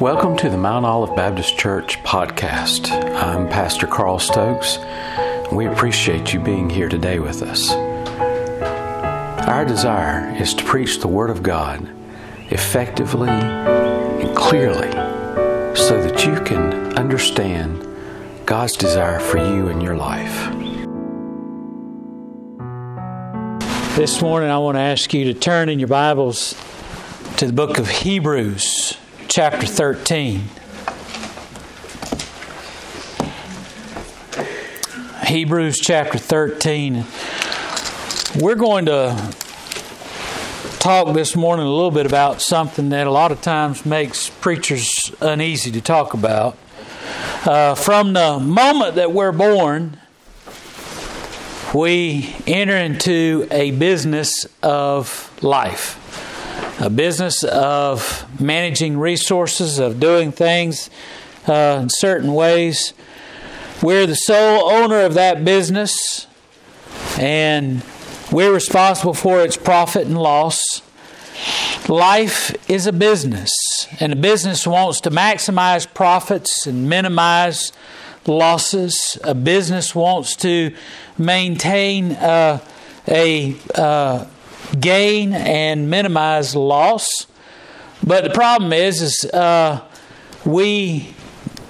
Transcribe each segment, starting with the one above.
Welcome to the Mount Olive Baptist Church podcast. I'm Pastor Carl Stokes. We appreciate you being here today with us. Our desire is to preach the Word of God effectively and clearly so that you can understand God's desire for you in your life. This morning, I want to ask you to turn in your Bibles to the book of Hebrews chapter 13. Hebrews chapter 13. We're going to talk this morning a little bit about something that a lot of times makes preachers uneasy to talk about. Uh, from the moment that we're born, we enter into a business of life a business of managing resources, of doing things uh, in certain ways. We're the sole owner of that business, and we're responsible for its profit and loss. Life is a business, and a business wants to maximize profits and minimize losses. A business wants to maintain uh, a uh, gain and minimize loss. But the problem is, is uh, we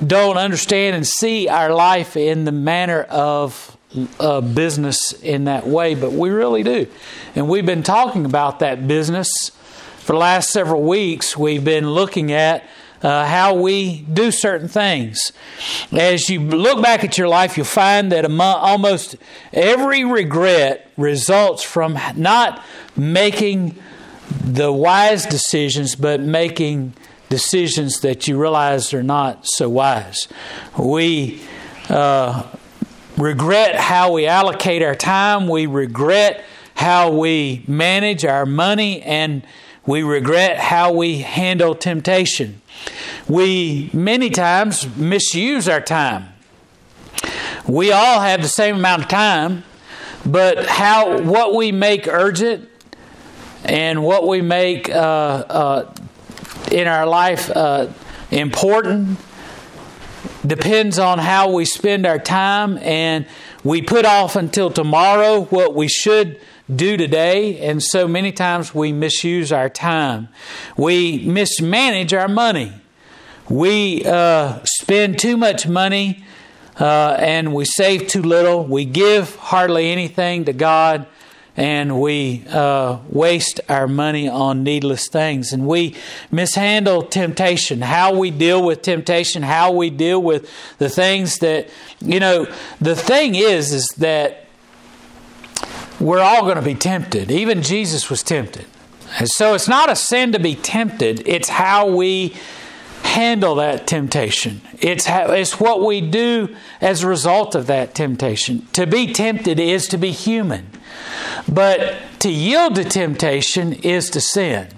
don't understand and see our life in the manner of uh, business in that way, but we really do. And we've been talking about that business for the last several weeks. We've been looking at uh, how we do certain things. As you look back at your life, you'll find that among, almost every regret results from not making the wise decisions, but making decisions that you realize are not so wise. We uh, regret how we allocate our time, we regret how we manage our money, and we regret how we handle temptation. We many times misuse our time. We all have the same amount of time, but how what we make urgent and what we make uh, uh, in our life uh, important depends on how we spend our time, and we put off until tomorrow what we should do today, and so many times we misuse our time. We mismanage our money. We uh, spend too much money uh, and we save too little. We give hardly anything to God and we uh, waste our money on needless things. And we mishandle temptation, how we deal with temptation, how we deal with the things that, you know, the thing is, is that we're all going to be tempted. Even Jesus was tempted. And so it's not a sin to be tempted, it's how we handle that temptation. It's, how, it's what we do as a result of that temptation. To be tempted is to be human, but to yield to temptation is to sin.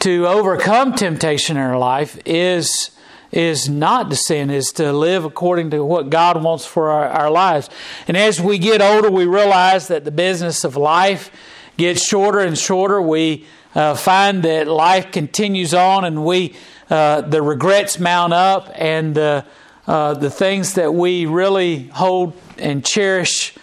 To overcome temptation in our life is is not to sin, is to live according to what God wants for our, our lives. And as we get older, we realize that the business of life gets shorter and shorter. We uh, find that life continues on, and we uh, the regrets mount up, and the uh, the things that we really hold and cherish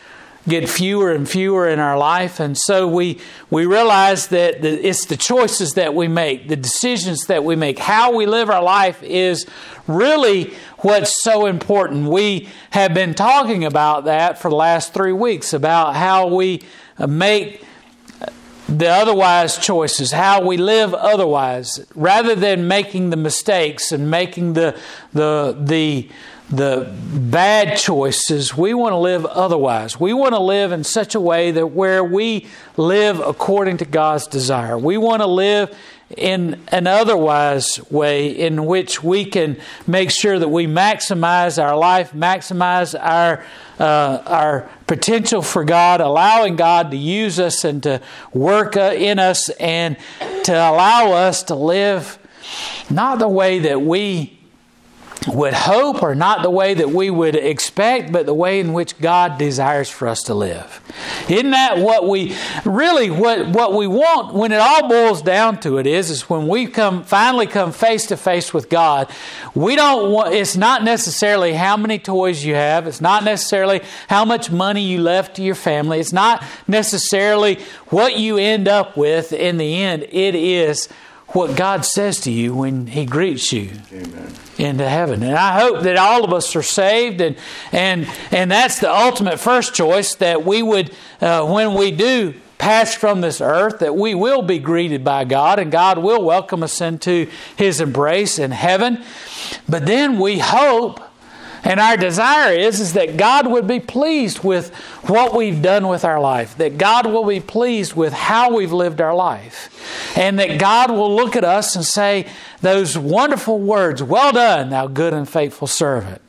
get fewer and fewer in our life. And so we, we realize that the, it's the choices that we make, the decisions that we make, how we live our life is really what's so important. We have been talking about that for the last three weeks about how we make the otherwise choices, how we live otherwise, rather than making the mistakes and making the the the the bad choices. We want to live otherwise. We want to live in such a way that where we live according to God's desire. We want to live in an otherwise way in which we can make sure that we maximize our life, maximize our uh, our potential for God, allowing God to use us and to work uh, in us and to allow us to live not the way that we would hope are not the way that we would expect, but the way in which God desires for us to live. Isn't that what we really what what we want when it all boils down to it is is when we come finally come face to face with God, we don't want it's not necessarily how many toys you have, it's not necessarily how much money you left to your family, it's not necessarily what you end up with in the end. It is what God says to you when He greets you Amen. into heaven. And I hope that all of us are saved, and and and that's the ultimate first choice that we would, uh, when we do pass from this earth, that we will be greeted by God, and God will welcome us into His embrace in heaven. But then we hope and our desire is, is that God would be pleased with what we've done with our life, that God will be pleased with how we've lived our life, and that God will look at us and say those wonderful words, Well done, thou good and faithful servant.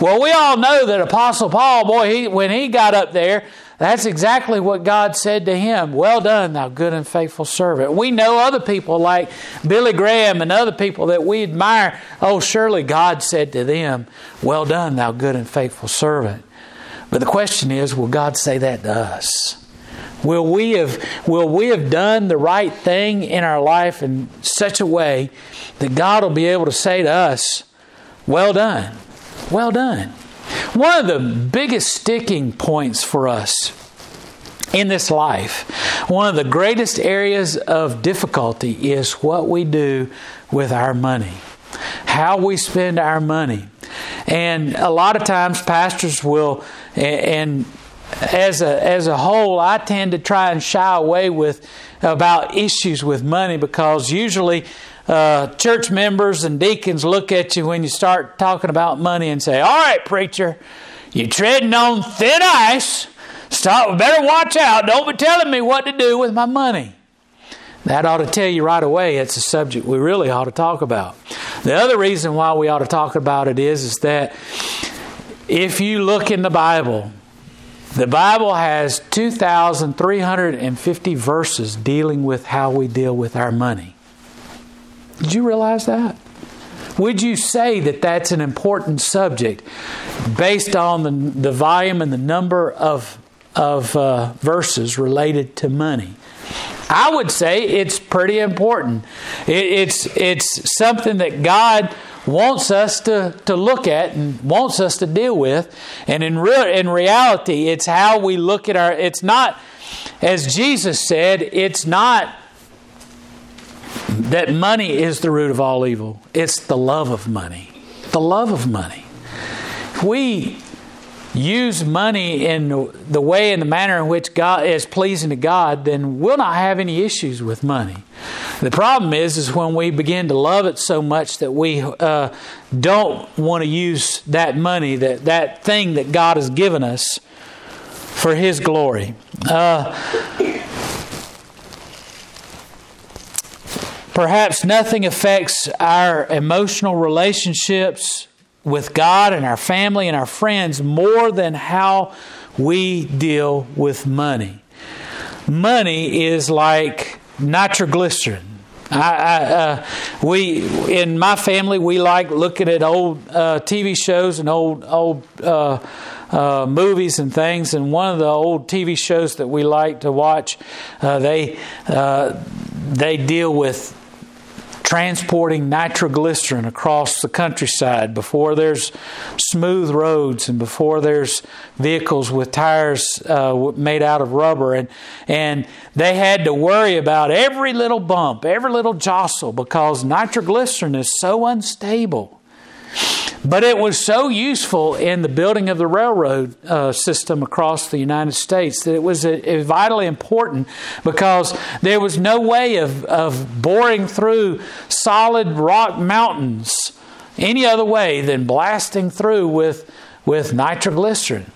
Well, we all know that Apostle Paul, boy, he, when he got up there, that's exactly what God said to him. Well done, thou good and faithful servant. We know other people like Billy Graham and other people that we admire. Oh, surely God said to them, Well done, thou good and faithful servant. But the question is, will God say that to us? Will we have will we have done the right thing in our life in such a way that God will be able to say to us, Well done, well done. One of the biggest sticking points for us in this life, one of the greatest areas of difficulty is what we do with our money, how we spend our money. And a lot of times, pastors will, and as a, as a whole, I tend to try and shy away with about issues with money because usually uh, church members and deacons look at you when you start talking about money and say, All right, preacher, you're treading on thin ice. Stop, better watch out. Don't be telling me what to do with my money. That ought to tell you right away it's a subject we really ought to talk about. The other reason why we ought to talk about it is, is that if you look in the Bible, the Bible has 2,350 verses dealing with how we deal with our money. Did you realize that? Would you say that that's an important subject based on the, the volume and the number of, of uh, verses related to money? I would say it's pretty important. It, it's, it's something that God wants us to, to look at and wants us to deal with. And in, re- in reality, it's how we look at our, it's not, as Jesus said, it's not that money is the root of all evil. It's the love of money. The love of money. We use money in the way and the manner in which God is pleasing to God, then we'll not have any issues with money. The problem is, is when we begin to love it so much that we uh, don't want to use that money, that that thing that God has given us, for His glory. Uh, Perhaps nothing affects our emotional relationships with God and our family and our friends more than how we deal with money. Money is like nitroglycerin. I, I, uh, we in my family we like looking at old uh, TV shows and old old uh, uh, movies and things. And one of the old TV shows that we like to watch, uh, they uh, they deal with transporting nitroglycerin across the countryside before there's smooth roads and before there's vehicles with tires uh, made out of rubber. And and they had to worry about every little bump every little jostle because nitroglycerin is so unstable but it was so useful in the building of the railroad uh, system across the United States that it was a, a vitally important because there was no way of, of boring through solid rock mountains any other way than blasting through with, with nitroglycerin.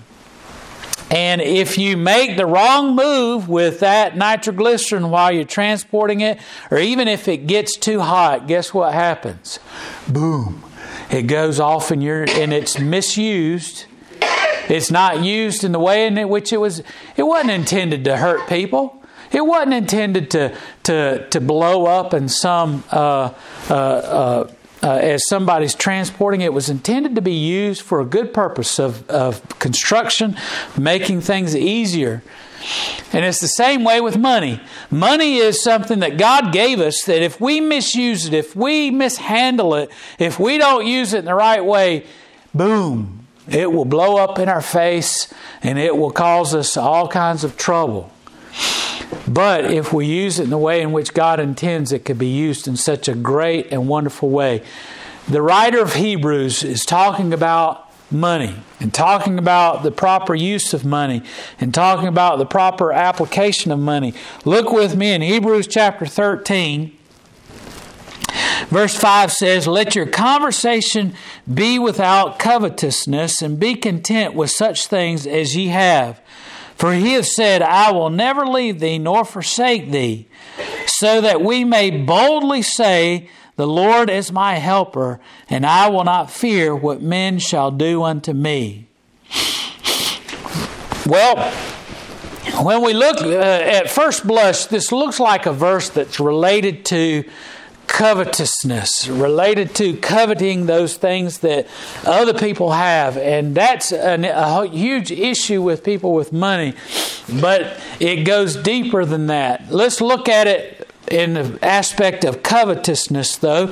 And if you make the wrong move with that nitroglycerin while you're transporting it, or even if it gets too hot, guess what happens? Boom it goes off and you're and it's misused. It's not used in the way in which it was. It wasn't intended to hurt people. It wasn't intended to to to blow up in some uh, uh, uh, uh, as somebody's transporting. It was intended to be used for a good purpose of, of construction, making things easier. And it's the same way with money. Money is something that God gave us that if we misuse it, if we mishandle it, if we don't use it in the right way, boom, it will blow up in our face and it will cause us all kinds of trouble. But if we use it in the way in which God intends, it could be used in such a great and wonderful way. The writer of Hebrews is talking about money and talking about the proper use of money and talking about the proper application of money. Look with me in Hebrews chapter 13. Verse 5 says, Let your conversation be without covetousness, and be content with such things as ye have. For he hath said, I will never leave thee nor forsake thee, so that we may boldly say, The Lord is my helper, and I will not fear what men shall do unto me. Well, when we look uh, at first blush, this looks like a verse that's related to covetousness, related to coveting those things that other people have. And that's an, a huge issue with people with money, but it goes deeper than that. Let's look at it in the aspect of covetousness, though,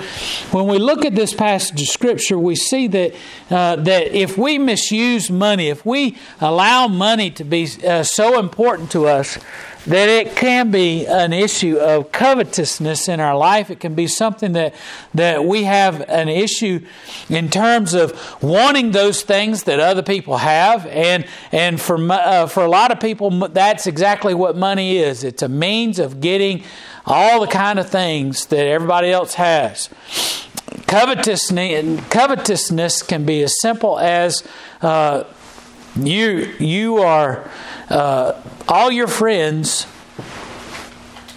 when we look at this passage of Scripture, we see that uh, that if we misuse money, if we allow money to be uh, so important to us that it can be an issue of covetousness in our life. It can be something that, that we have an issue in terms of wanting those things that other people have. And, and for, uh, for a lot of people, that's exactly what money is it's a means of getting all the kind of things that everybody else has. Covetousness, covetousness can be as simple as uh, you, you are uh, all your friends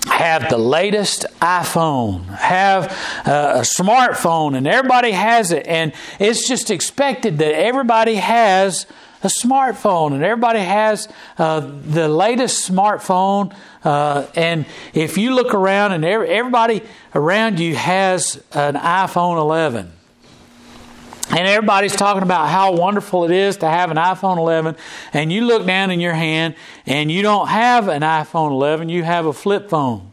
have the latest iPhone, have uh, a smartphone, and everybody has it. And it's just expected that everybody has a smartphone and everybody has uh, the latest smartphone. Uh, and if you look around and everybody around you has an iPhone 11, and everybody's talking about how wonderful it is to have an iPhone 11, and you look down in your hand and you don't have an iPhone 11, you have a flip phone,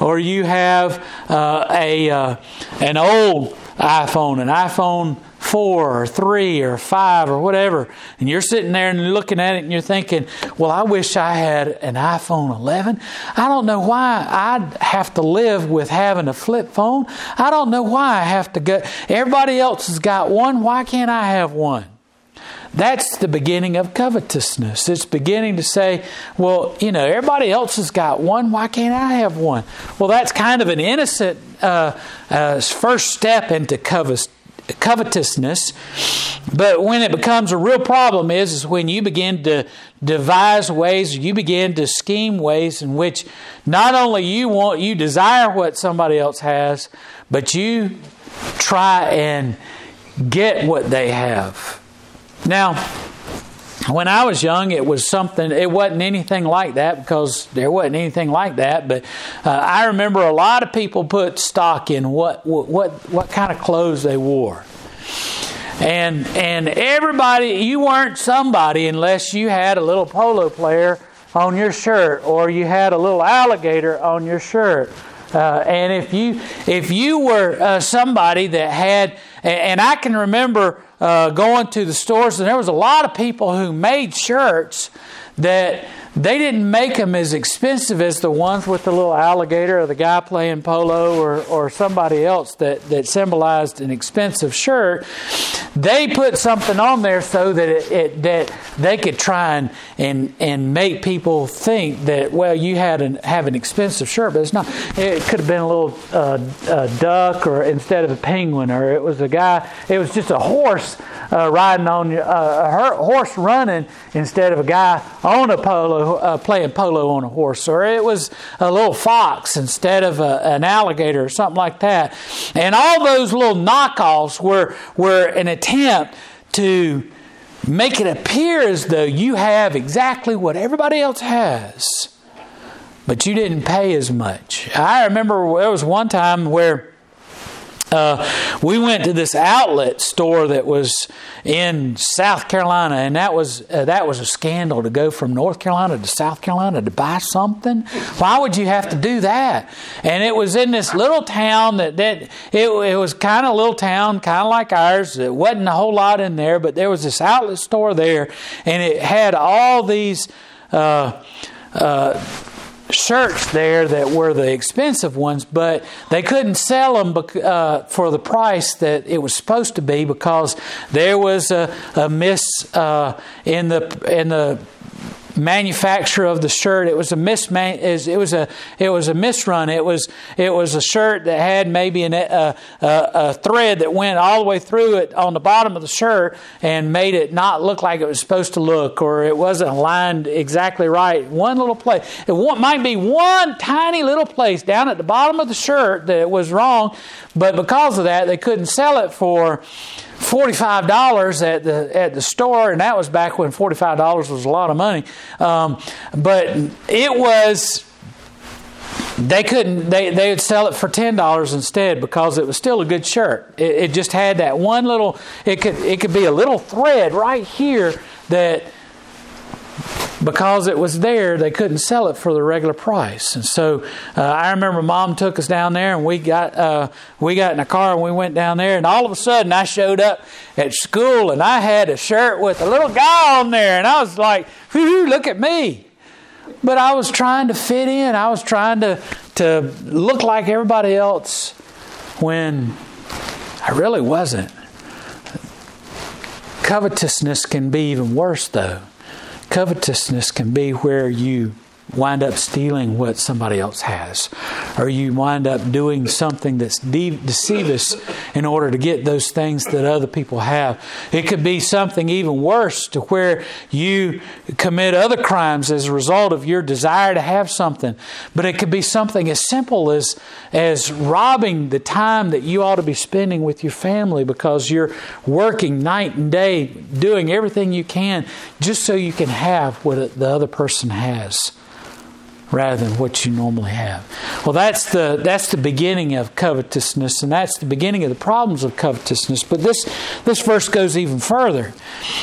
or you have uh, a uh, an old iPhone, an iPhone four or three or five or whatever, and you're sitting there and looking at it and you're thinking, well, I wish I had an iPhone 11. I don't know why I have to live with having a flip phone. I don't know why I have to go. Everybody else has got one. Why can't I have one? That's the beginning of covetousness. It's beginning to say, well, you know, everybody else has got one. Why can't I have one? Well, that's kind of an innocent uh, uh, first step into covet- covetousness. But when it becomes a real problem is, is when you begin to devise ways, you begin to scheme ways in which not only you want, you desire what somebody else has, but you try and get what they have. Now, when I was young, it was something, it wasn't anything like that because there wasn't anything like that. But uh, I remember a lot of people put stock in what, what, what kind of clothes they wore. And, and everybody, you weren't somebody unless you had a little polo player on your shirt or you had a little alligator on your shirt. Uh, and if you if you were uh, somebody that had, and I can remember uh, going to the stores, and there was a lot of people who made shirts that they didn't make them as expensive as the ones with the little alligator or the guy playing polo or, or somebody else that, that symbolized an expensive shirt. They put something on there so that it, it that they could try and, and, and make people think that, well, you had an, have an expensive shirt, but it's not. It could have been a little uh, a duck or instead of a penguin, or it was a guy, it was just a horse uh, riding on uh, a horse running instead of a guy on a polo uh, playing polo on a horse, or it was a little fox instead of a, an alligator or something like that. And all those little knockoffs were were an attempt to make it appear as though you have exactly what everybody else has, but you didn't pay as much. I remember there was one time where uh, we went to this outlet store that was in South Carolina, and that was uh, that was a scandal to go from North Carolina to South Carolina to buy something. Why would you have to do that? And it was in this little town that that it, it was kind of a little town, kind of like ours. It wasn't a whole lot in there, but there was this outlet store there, and it had all these. Uh, uh shirts there that were the expensive ones, but they couldn't sell them uh, for the price that it was supposed to be because there was a, a miss uh, in the in the manufacture of the shirt. It was a misman. It was a it was a misrun. It was it was a shirt that had maybe an, a, a, a, thread that went all the way through it on the bottom of the shirt and made it not look like it was supposed to look, or it wasn't aligned exactly right. One little place. It might be one tiny little place down at the bottom of the shirt that was wrong, but because of that, they couldn't sell it for forty-five dollars at the at the store, and that was back when forty-five dollars was a lot of money. Um, but it was they couldn't they they would sell it for ten dollars instead because it was still a good shirt. It, it, just had that one little it could it could be a little thread right here that because it was there, they couldn't sell it for the regular price. And so uh, I remember Mom took us down there, and we got uh, we got in a car and we went down there. And all of a sudden, I showed up at school, and I had a shirt with a little guy on there, and I was like, "Look at me!" But I was trying to fit in. I was trying to to look like everybody else when I really wasn't. Covetousness can be even worse, though. Covetousness can be where you wind up stealing what somebody else has, or you wind up doing something that's de- deceivious in order to get those things that other people have. It could be something even worse to where you commit other crimes as a result of your desire to have something. But it could be something as simple as as robbing the time that you ought to be spending with your family because you're working night and day, doing everything you can just so you can have what the other person has rather than what you normally have. Well, that's the that's the beginning of covetousness, and that's the beginning of the problems of covetousness. But this this verse goes even further.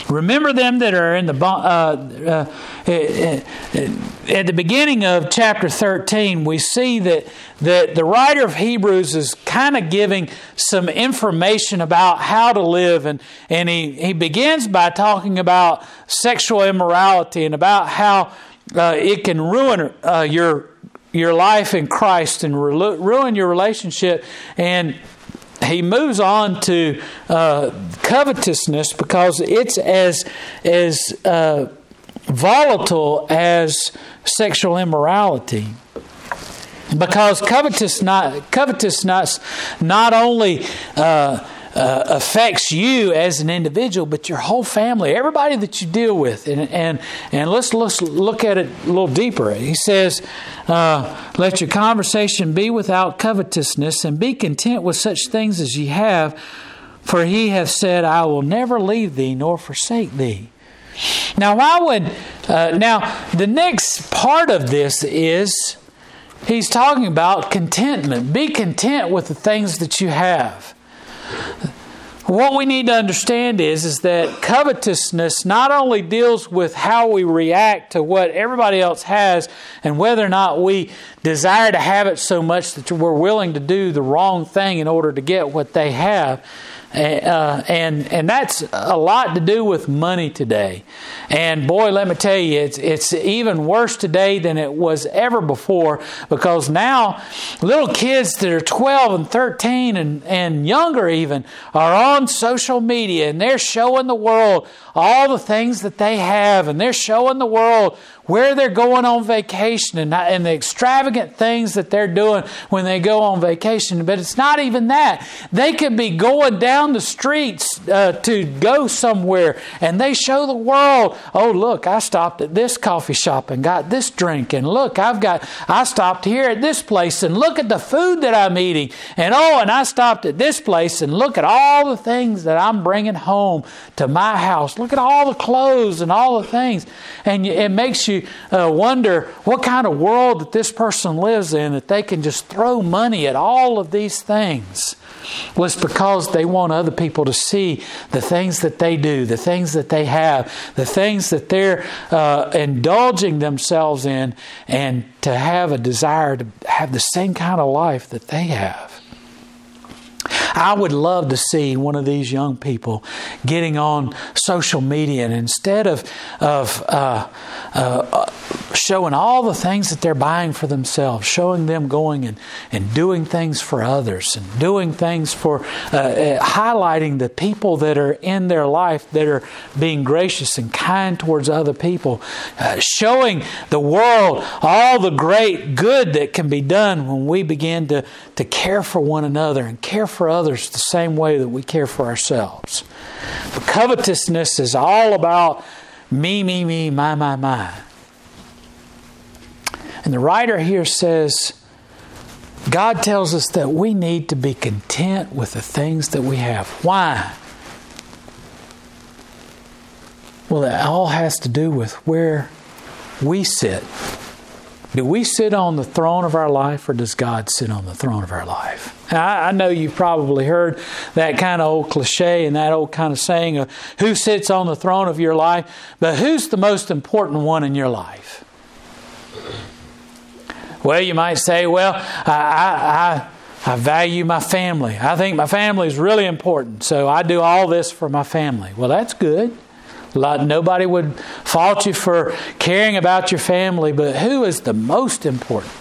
Remember them that are in the uh, uh, eh, eh, at the beginning of chapter thirteen. We see that that the writer of Hebrews is kind of giving some information about how to live, and and he he begins by talking about sexual immorality and about how uh, it can ruin uh, your your life in Christ and re- ruin your relationship. And he moves on to uh, covetousness because it's as as uh, volatile as sexual immorality. Because covetous not covetousness not only uh, uh, affects you as an individual, but your whole family, everybody that you deal with. And, and, and let's, let's look at it a little deeper. He says, uh, Let your conversation be without covetousness, and be content with such things as ye have, for he hath said, I will never leave thee nor forsake thee. Now, I would, uh, now, the next part of this is he's talking about contentment. Be content with the things that you have. What we need to understand is, is that covetousness not only deals with how we react to what everybody else has and whether or not we desire to have it so much that we're willing to do the wrong thing in order to get what they have, uh, and and that's a lot to do with money today. And boy, let me tell you, it's it's even worse today than it was ever before because now little kids that are 12 and 13 and, and younger even are on social media and they're showing the world all the things that they have and they're showing the world where they're going on vacation and, and the extravagant things that they're doing when they go on vacation. But it's not even that. They could be going down the streets uh, to go somewhere and they show the world, oh, look, I stopped at this coffee shop and got this drink. And look, I've got, I stopped here at this place and look at the food that I'm eating. And oh, and I stopped at this place and look at all the things that I'm bringing home to my house. Look at all the clothes and all the things. And it makes you uh, wonder what kind of world that this person lives in that they can just throw money at all of these things. was because they want other people to see the things that they do, the things that they have, the things that they're uh, indulging themselves in, and to have a desire to have the same kind of life that they have. I would love to see one of these young people getting on social media and instead of of uh, uh, showing all the things that they're buying for themselves, showing them going and, and doing things for others and doing things for uh, uh highlighting the people that are in their life that are being gracious and kind towards other people, uh, showing the world all the great good that can be done when we begin to, to care for one another and care for others the same way that we care for ourselves. But covetousness is all about me, me, me, my, my, my. And the writer here says, God tells us that we need to be content with the things that we have. Why? Well, it all has to do with where we sit. Do we sit on the throne of our life or does God sit on the throne of our life? Now, I know you've probably heard that kind of old cliche and that old kind of saying of who sits on the throne of your life, but who's the most important one in your life? Well, you might say, well, I, I, I value my family. I think my family is really important, so I do all this for my family. Well, that's good. Nobody would fault you for caring about your family, but who is the most important?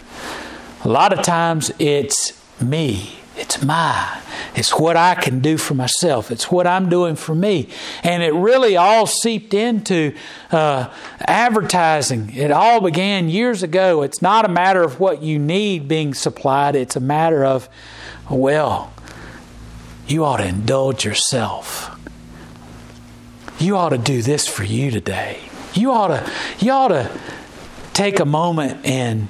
A lot of times it's me. It's my. It's what I can do for myself. It's what I'm doing for me. And it really all seeped into uh, advertising. It all began years ago. It's not a matter of what you need being supplied, it's a matter of, well, you ought to indulge yourself. You ought to do this for you today. You ought to, you ought to take a moment and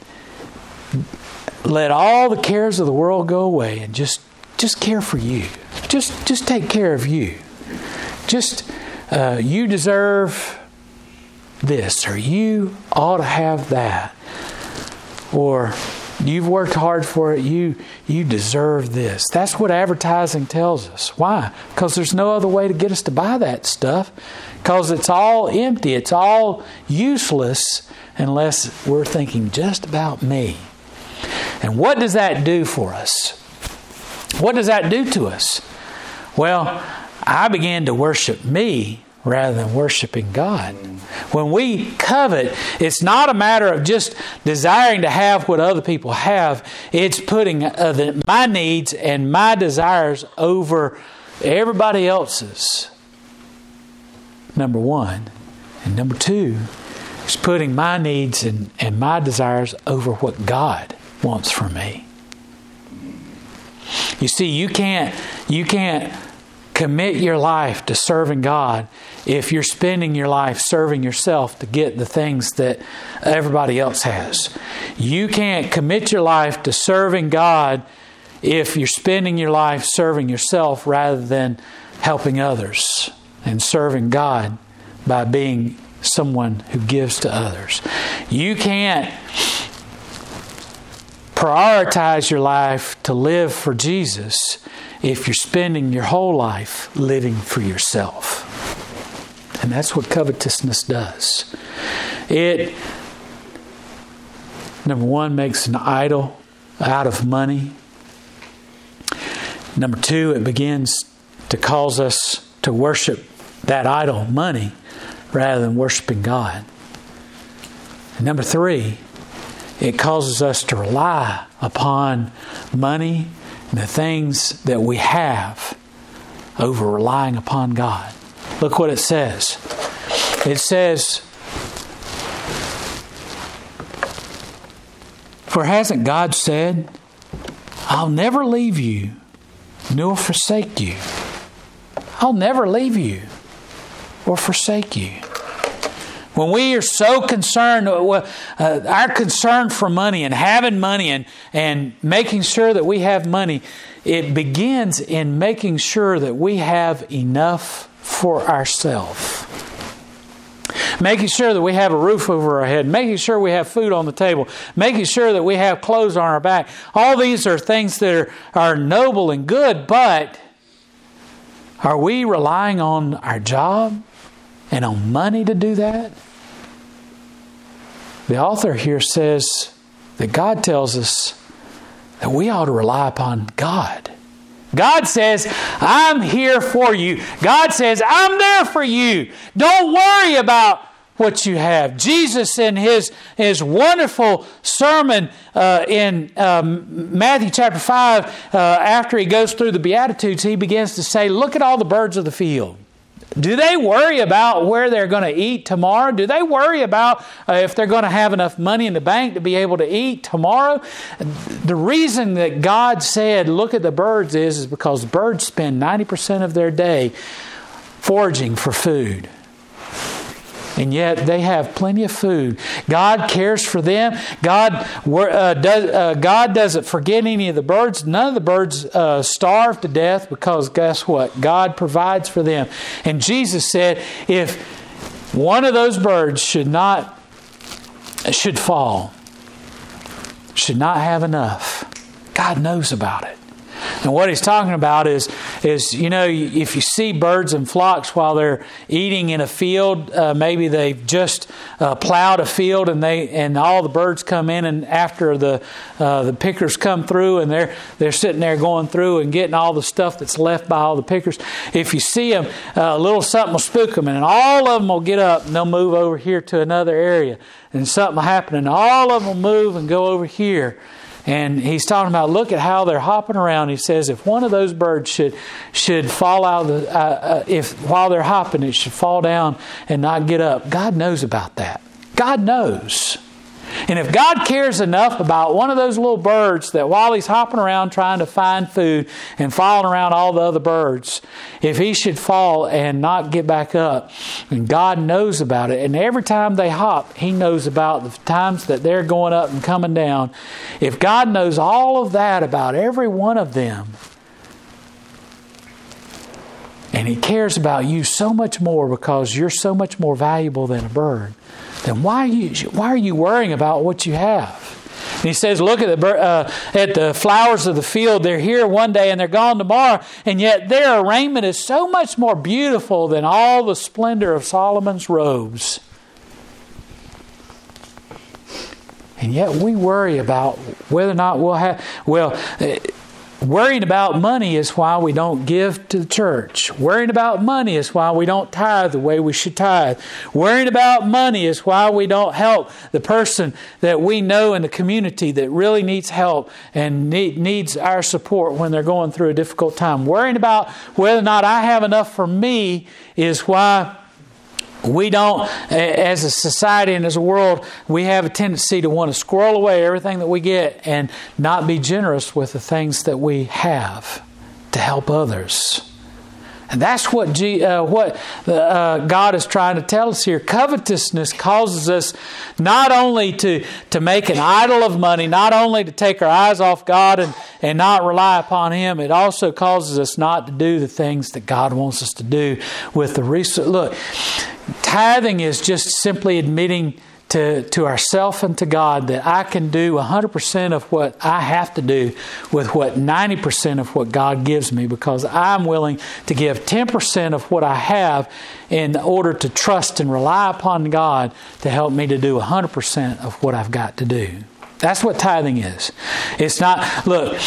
let all the cares of the world go away and just just care for you. Just just take care of you. Just uh, you deserve this, or you ought to have that, or you've worked hard for it. You you deserve this. That's what advertising tells us. Why? Because there's no other way to get us to buy that stuff. Because it's all empty. It's all useless unless we're thinking just about me. And what does that do for us? What does that do to us? Well, I began to worship me rather than worshiping God. When we covet, it's not a matter of just desiring to have what other people have, it's putting uh, my needs and my desires over everybody else's. Number one. And number two is putting my needs and, and my desires over what God wants for me. You see, you can't you can't commit your life to serving God if you're spending your life serving yourself to get the things that everybody else has. You can't commit your life to serving God if you're spending your life serving yourself rather than helping others and serving God by being someone who gives to others. You can't prioritize your life to live for Jesus if you're spending your whole life living for yourself. And that's what covetousness does. It, number one, makes an idol out of money. Number two, it begins to cause us to worship that idol, money, rather than worshiping God. And number three, it causes us to rely upon money and the things that we have over relying upon God. Look what it says. It says, For hasn't God said, I'll never leave you nor forsake you? I'll never leave you or forsake you. When we are so concerned, uh, uh, our concern for money and having money and, and making sure that we have money, it begins in making sure that we have enough for ourselves. making sure that we have a roof over our head, making sure we have food on the table, making sure that we have clothes on our back. All these are things that are, are noble and good, but are we relying on our job and on money to do that? The author here says that God tells us that we ought to rely upon God. God says, I'm here for you. God says, I'm there for you. Don't worry about what you have. Jesus, in his, his wonderful sermon uh, in um, Matthew chapter 5, uh, after he goes through the Beatitudes, he begins to say, Look at all the birds of the field. Do they worry about where they're going to eat tomorrow? Do they worry about uh, if they're going to have enough money in the bank to be able to eat tomorrow? The reason that God said, look at the birds is, is because birds spend 90% of their day foraging for food and yet they have plenty of food. God cares for them. God, uh, does, uh, God doesn't forget any of the birds. None of the birds uh, starve to death because guess what? God provides for them. And Jesus said, if one of those birds should not should fall, should not have enough, God knows about it. And what he's talking about is, is you know, if you see birds and flocks while they're eating in a field, uh, maybe they've just uh, plowed a field and they and all the birds come in, and after the uh, the pickers come through and they're they're sitting there going through and getting all the stuff that's left by all the pickers. If you see them, uh, a little something will spook them, and all of them will get up and they'll move over here to another area, and something will happen, and all of them will move and go over here. And he's talking about look at how they're hopping around. He says if one of those birds should should fall out the uh, uh, if while they're hopping it should fall down and not get up. God knows about that. God knows. And if God cares enough about one of those little birds that while he's hopping around trying to find food and following around all the other birds, if he should fall and not get back up, and God knows about it, and every time they hop, he knows about the times that they're going up and coming down. If God knows all of that about every one of them, and he cares about you so much more because you're so much more valuable than a bird, then why are you, why are you worrying about what you have? And he says, Look at the, uh, at the flowers of the field. They're here one day and they're gone tomorrow, and yet their raiment is so much more beautiful than all the splendor of Solomon's robes. And yet we worry about whether or not we'll have, well, Worrying about money is why we don't give to the church. Worrying about money is why we don't tithe the way we should tithe. Worrying about money is why we don't help the person that we know in the community that really needs help and need, needs our support when they're going through a difficult time. Worrying about whether or not I have enough for me is why we don't, as a society and as a world, we have a tendency to want to squirrel away everything that we get and not be generous with the things that we have to help others. And that's what, G, uh, what uh, God is trying to tell us here. Covetousness causes us not only to, to make an idol of money, not only to take our eyes off God and, and not rely upon Him, it also causes us not to do the things that God wants us to do with the resource. Look, tithing is just simply admitting to, to ourself and to God that I can do 100% of what I have to do with what 90% of what God gives me because I'm willing to give 10% of what I have in order to trust and rely upon God to help me to do 100% of what I've got to do. That's what tithing is. It's not, look,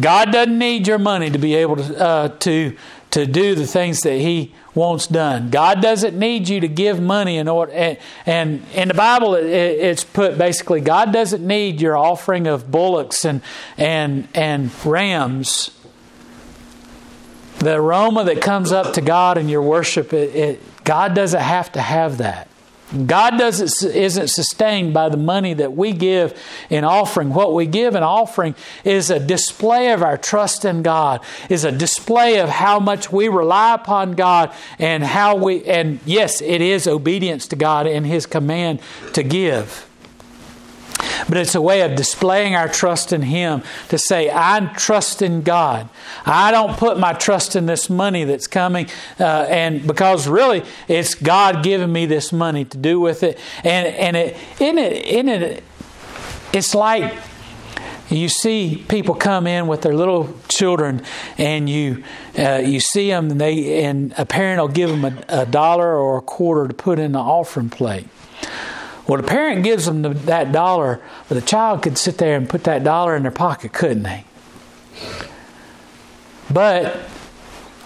God doesn't need your money to be able to, uh, to, to do the things that He wants done. God doesn't need you to give money in order. And, and in the Bible, it, it's put basically, God doesn't need your offering of bullocks and and and rams. The aroma that comes up to God in your worship, it, it, God doesn't have to have that. God doesn't isn't sustained by the money that we give in offering. What we give in offering is a display of our trust in God, is a display of how much we rely upon God and how we and yes, it is obedience to God and his command to give. But it's a way of displaying our trust in Him to say, I trust in God. I don't put my trust in this money that's coming, uh, and because really it's God giving me this money to do with it. And, and it, in it, in it, it's like you see people come in with their little children, and you uh, you see them, and they and a parent will give them a, a, dollar or a quarter to put in the offering plate. Well, the parent gives them the, that dollar, but the child could sit there and put that dollar in their pocket, couldn't they? But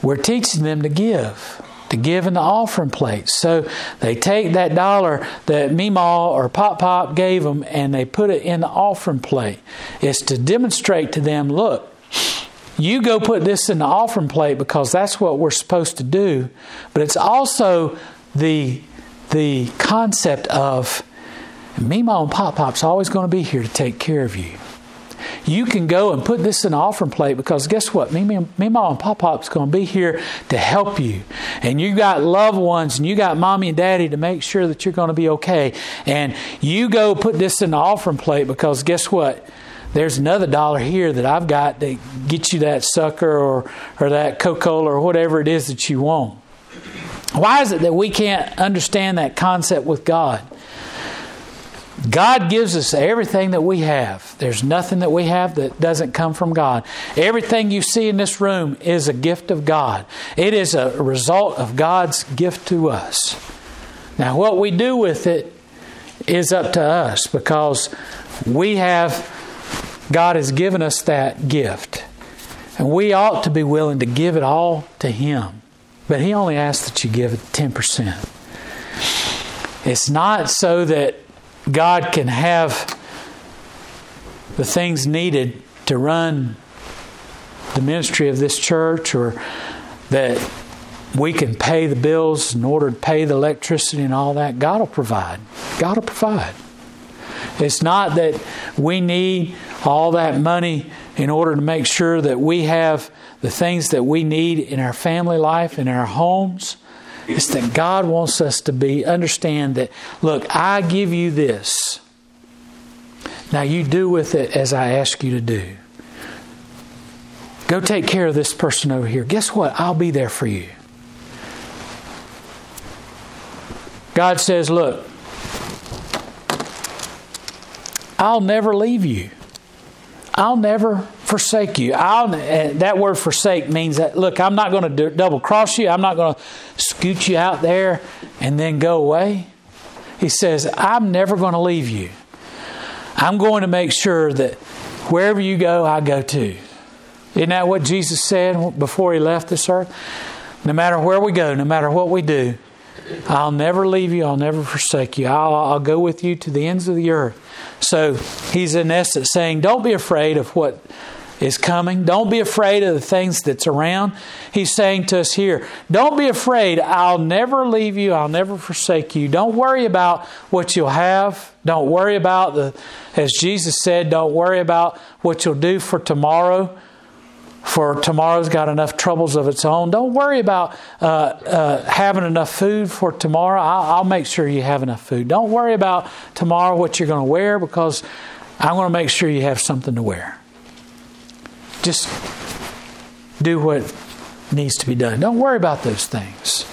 we're teaching them to give to give in the offering plate. So they take that dollar that Meemaw or Pop Pop gave them and they put it in the offering plate. It's to demonstrate to them, look, you go put this in the offering plate because that's what we're supposed to do. But it's also the the concept of Meemaw and Pop Pop's always going to be here to take care of you you can go and put this in an offering plate because guess what? Meemaw, Meemaw and Pop Pop's going to be here to help you. And you got loved ones and you got mommy and daddy to make sure that you're going to be okay. And you go put this in the offering plate because guess what? There's another dollar here that I've got to get you that sucker or, or that Coca Cola or whatever it is that you want. Why is it that we can't understand that concept with God? God gives us everything that we have. There's nothing that we have that doesn't come from God. Everything you see in this room is a gift of God. It is a result of God's gift to us. Now, what we do with it is up to us because we have, God has given us that gift. And we ought to be willing to give it all to Him. But He only asks that you give it 10%. It's not so that God can have the things needed to run the ministry of this church or that we can pay the bills in order to pay the electricity and all that, God will provide. God will provide. It's not that we need all that money in order to make sure that we have the things that we need in our family life, in our homes. It's that God wants us to be understand that look, I give you this. Now you do with it as I ask you to do. Go take care of this person over here. Guess what? I'll be there for you. God says, Look, I'll never leave you. I'll never forsake you. I'll, eh, that word forsake means that, look, I'm not going to double cross you. I'm not going to scoot you out there and then go away. He says, I'm never going to leave you. I'm going to make sure that wherever you go, I go too. Isn't that what Jesus said before he left this earth? No matter where we go, no matter what we do, I'll never leave you. I'll never forsake you. I'll, I'll go with you to the ends of the earth. So he's in essence saying, don't be afraid of what is coming. Don't be afraid of the things that's around. He's saying to us here, don't be afraid. I'll never leave you. I'll never forsake you. Don't worry about what you'll have. Don't worry about the, as Jesus said, don't worry about what you'll do for tomorrow for tomorrow's got enough troubles of its own. Don't worry about uh, uh, having enough food for tomorrow. I'll, I'll, make sure you have enough food. Don't worry about tomorrow what you're going to wear because I'm going to make sure you have something to wear. Just do what needs to be done. Don't worry about those things.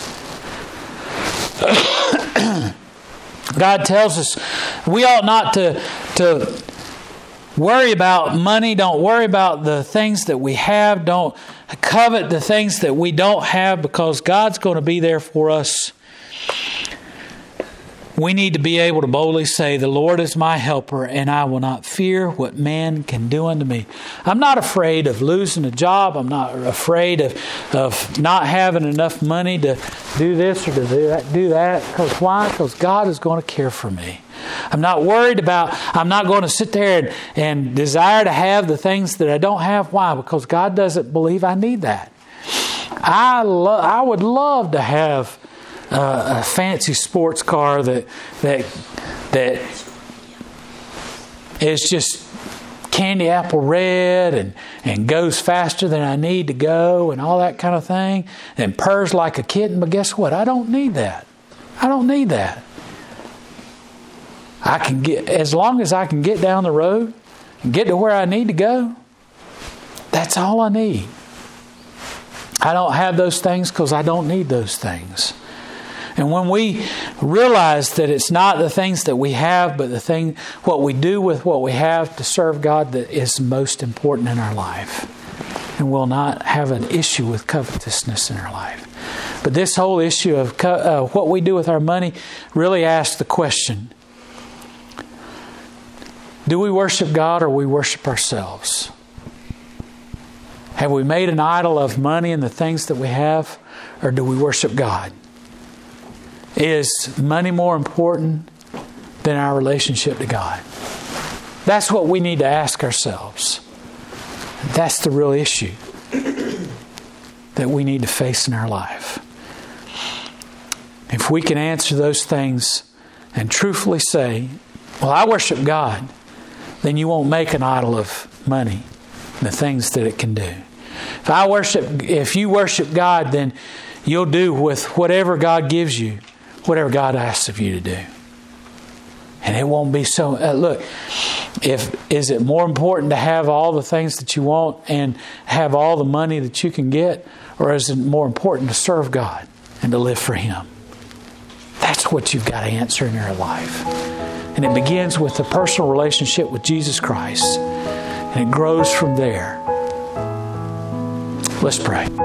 God tells us we ought not to, to worry about money. Don't worry about the things that we have. Don't covet the things that we don't have because God's going to be there for us. We need to be able to boldly say, The Lord is my helper, and I will not fear what man can do unto me. I'm not afraid of losing a job. I'm not afraid of, of not having enough money to do this or to do that. Do that. Because why? Because God is going to care for me. I'm not worried about, I'm not going to sit there and, and desire to have the things that I don't have. Why? Because God doesn't believe I need that. I, lo- I would love to have uh, a fancy sports car that, that, that is just candy apple red and, and goes faster than I need to go and all that kind of thing and purrs like a kitten. But guess what? I don't need that. I don't need that. I can get, as long as I can get down the road and get to where I need to go, that's all I need. I don't have those things because I don't need those things. And when we realize that it's not the things that we have, but the thing, what we do with what we have to serve God that is most important in our life. And we'll not have an issue with covetousness in our life. But this whole issue of co- uh, what we do with our money really asks the question do we worship God or we worship ourselves? Have we made an idol of money and the things that we have, or do we worship God? Is money more important than our relationship to God? That's what we need to ask ourselves. That's the real issue that we need to face in our life. If we can answer those things and truthfully say, Well, I worship God, then you won't make an idol of money and the things that it can do. If I worship if you worship God, then you'll do with whatever God gives you whatever God asks of you to do. And it won't be so. Uh, look, if is it more important to have all the things that you want and have all the money that you can get, or is it more important to serve God and to live for Him? That's what you've got to answer in your life. And it begins with a personal relationship with Jesus Christ, and it grows from there. Let's pray.